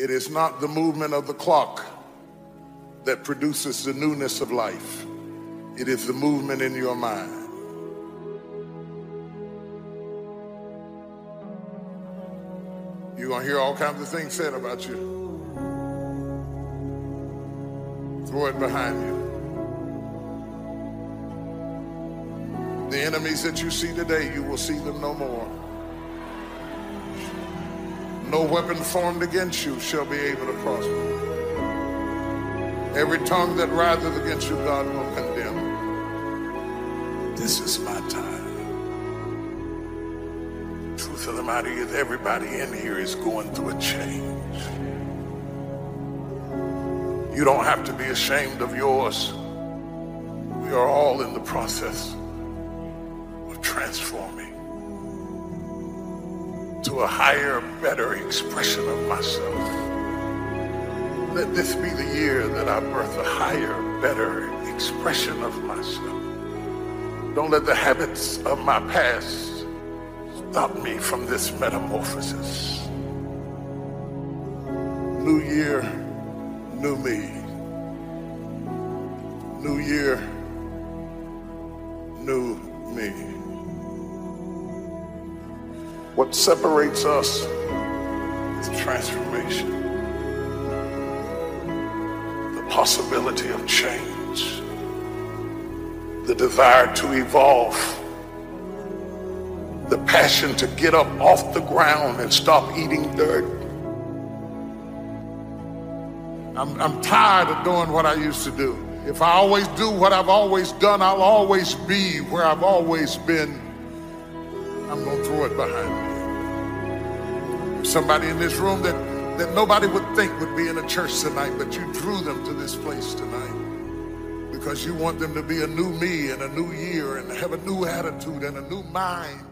It is not the movement of the clock that produces the newness of life, it is the movement in your mind. You're going to hear all kinds of things said about you. Throw it behind you. The enemies that you see today, you will see them no more. No weapon formed against you shall be able to prosper. Every tongue that riseth against you, God will condemn. This is my time. Truth of the matter is, everybody in here is going through a change. You don't have to be ashamed of yours. We are all in the process of transforming to a higher, better expression of myself. Let this be the year that I birth a higher, better expression of myself. Don't let the habits of my past stop me from this metamorphosis. New year, new me. New year, new me. What separates us is transformation, the possibility of change, the desire to evolve, the passion to get up off the ground and stop eating dirt. I'm, I'm tired of doing what I used to do. If I always do what I've always done, I'll always be where I've always been. I'm going to throw it behind me. Somebody in this room that, that nobody would think would be in a church tonight, but you drew them to this place tonight because you want them to be a new me and a new year and have a new attitude and a new mind.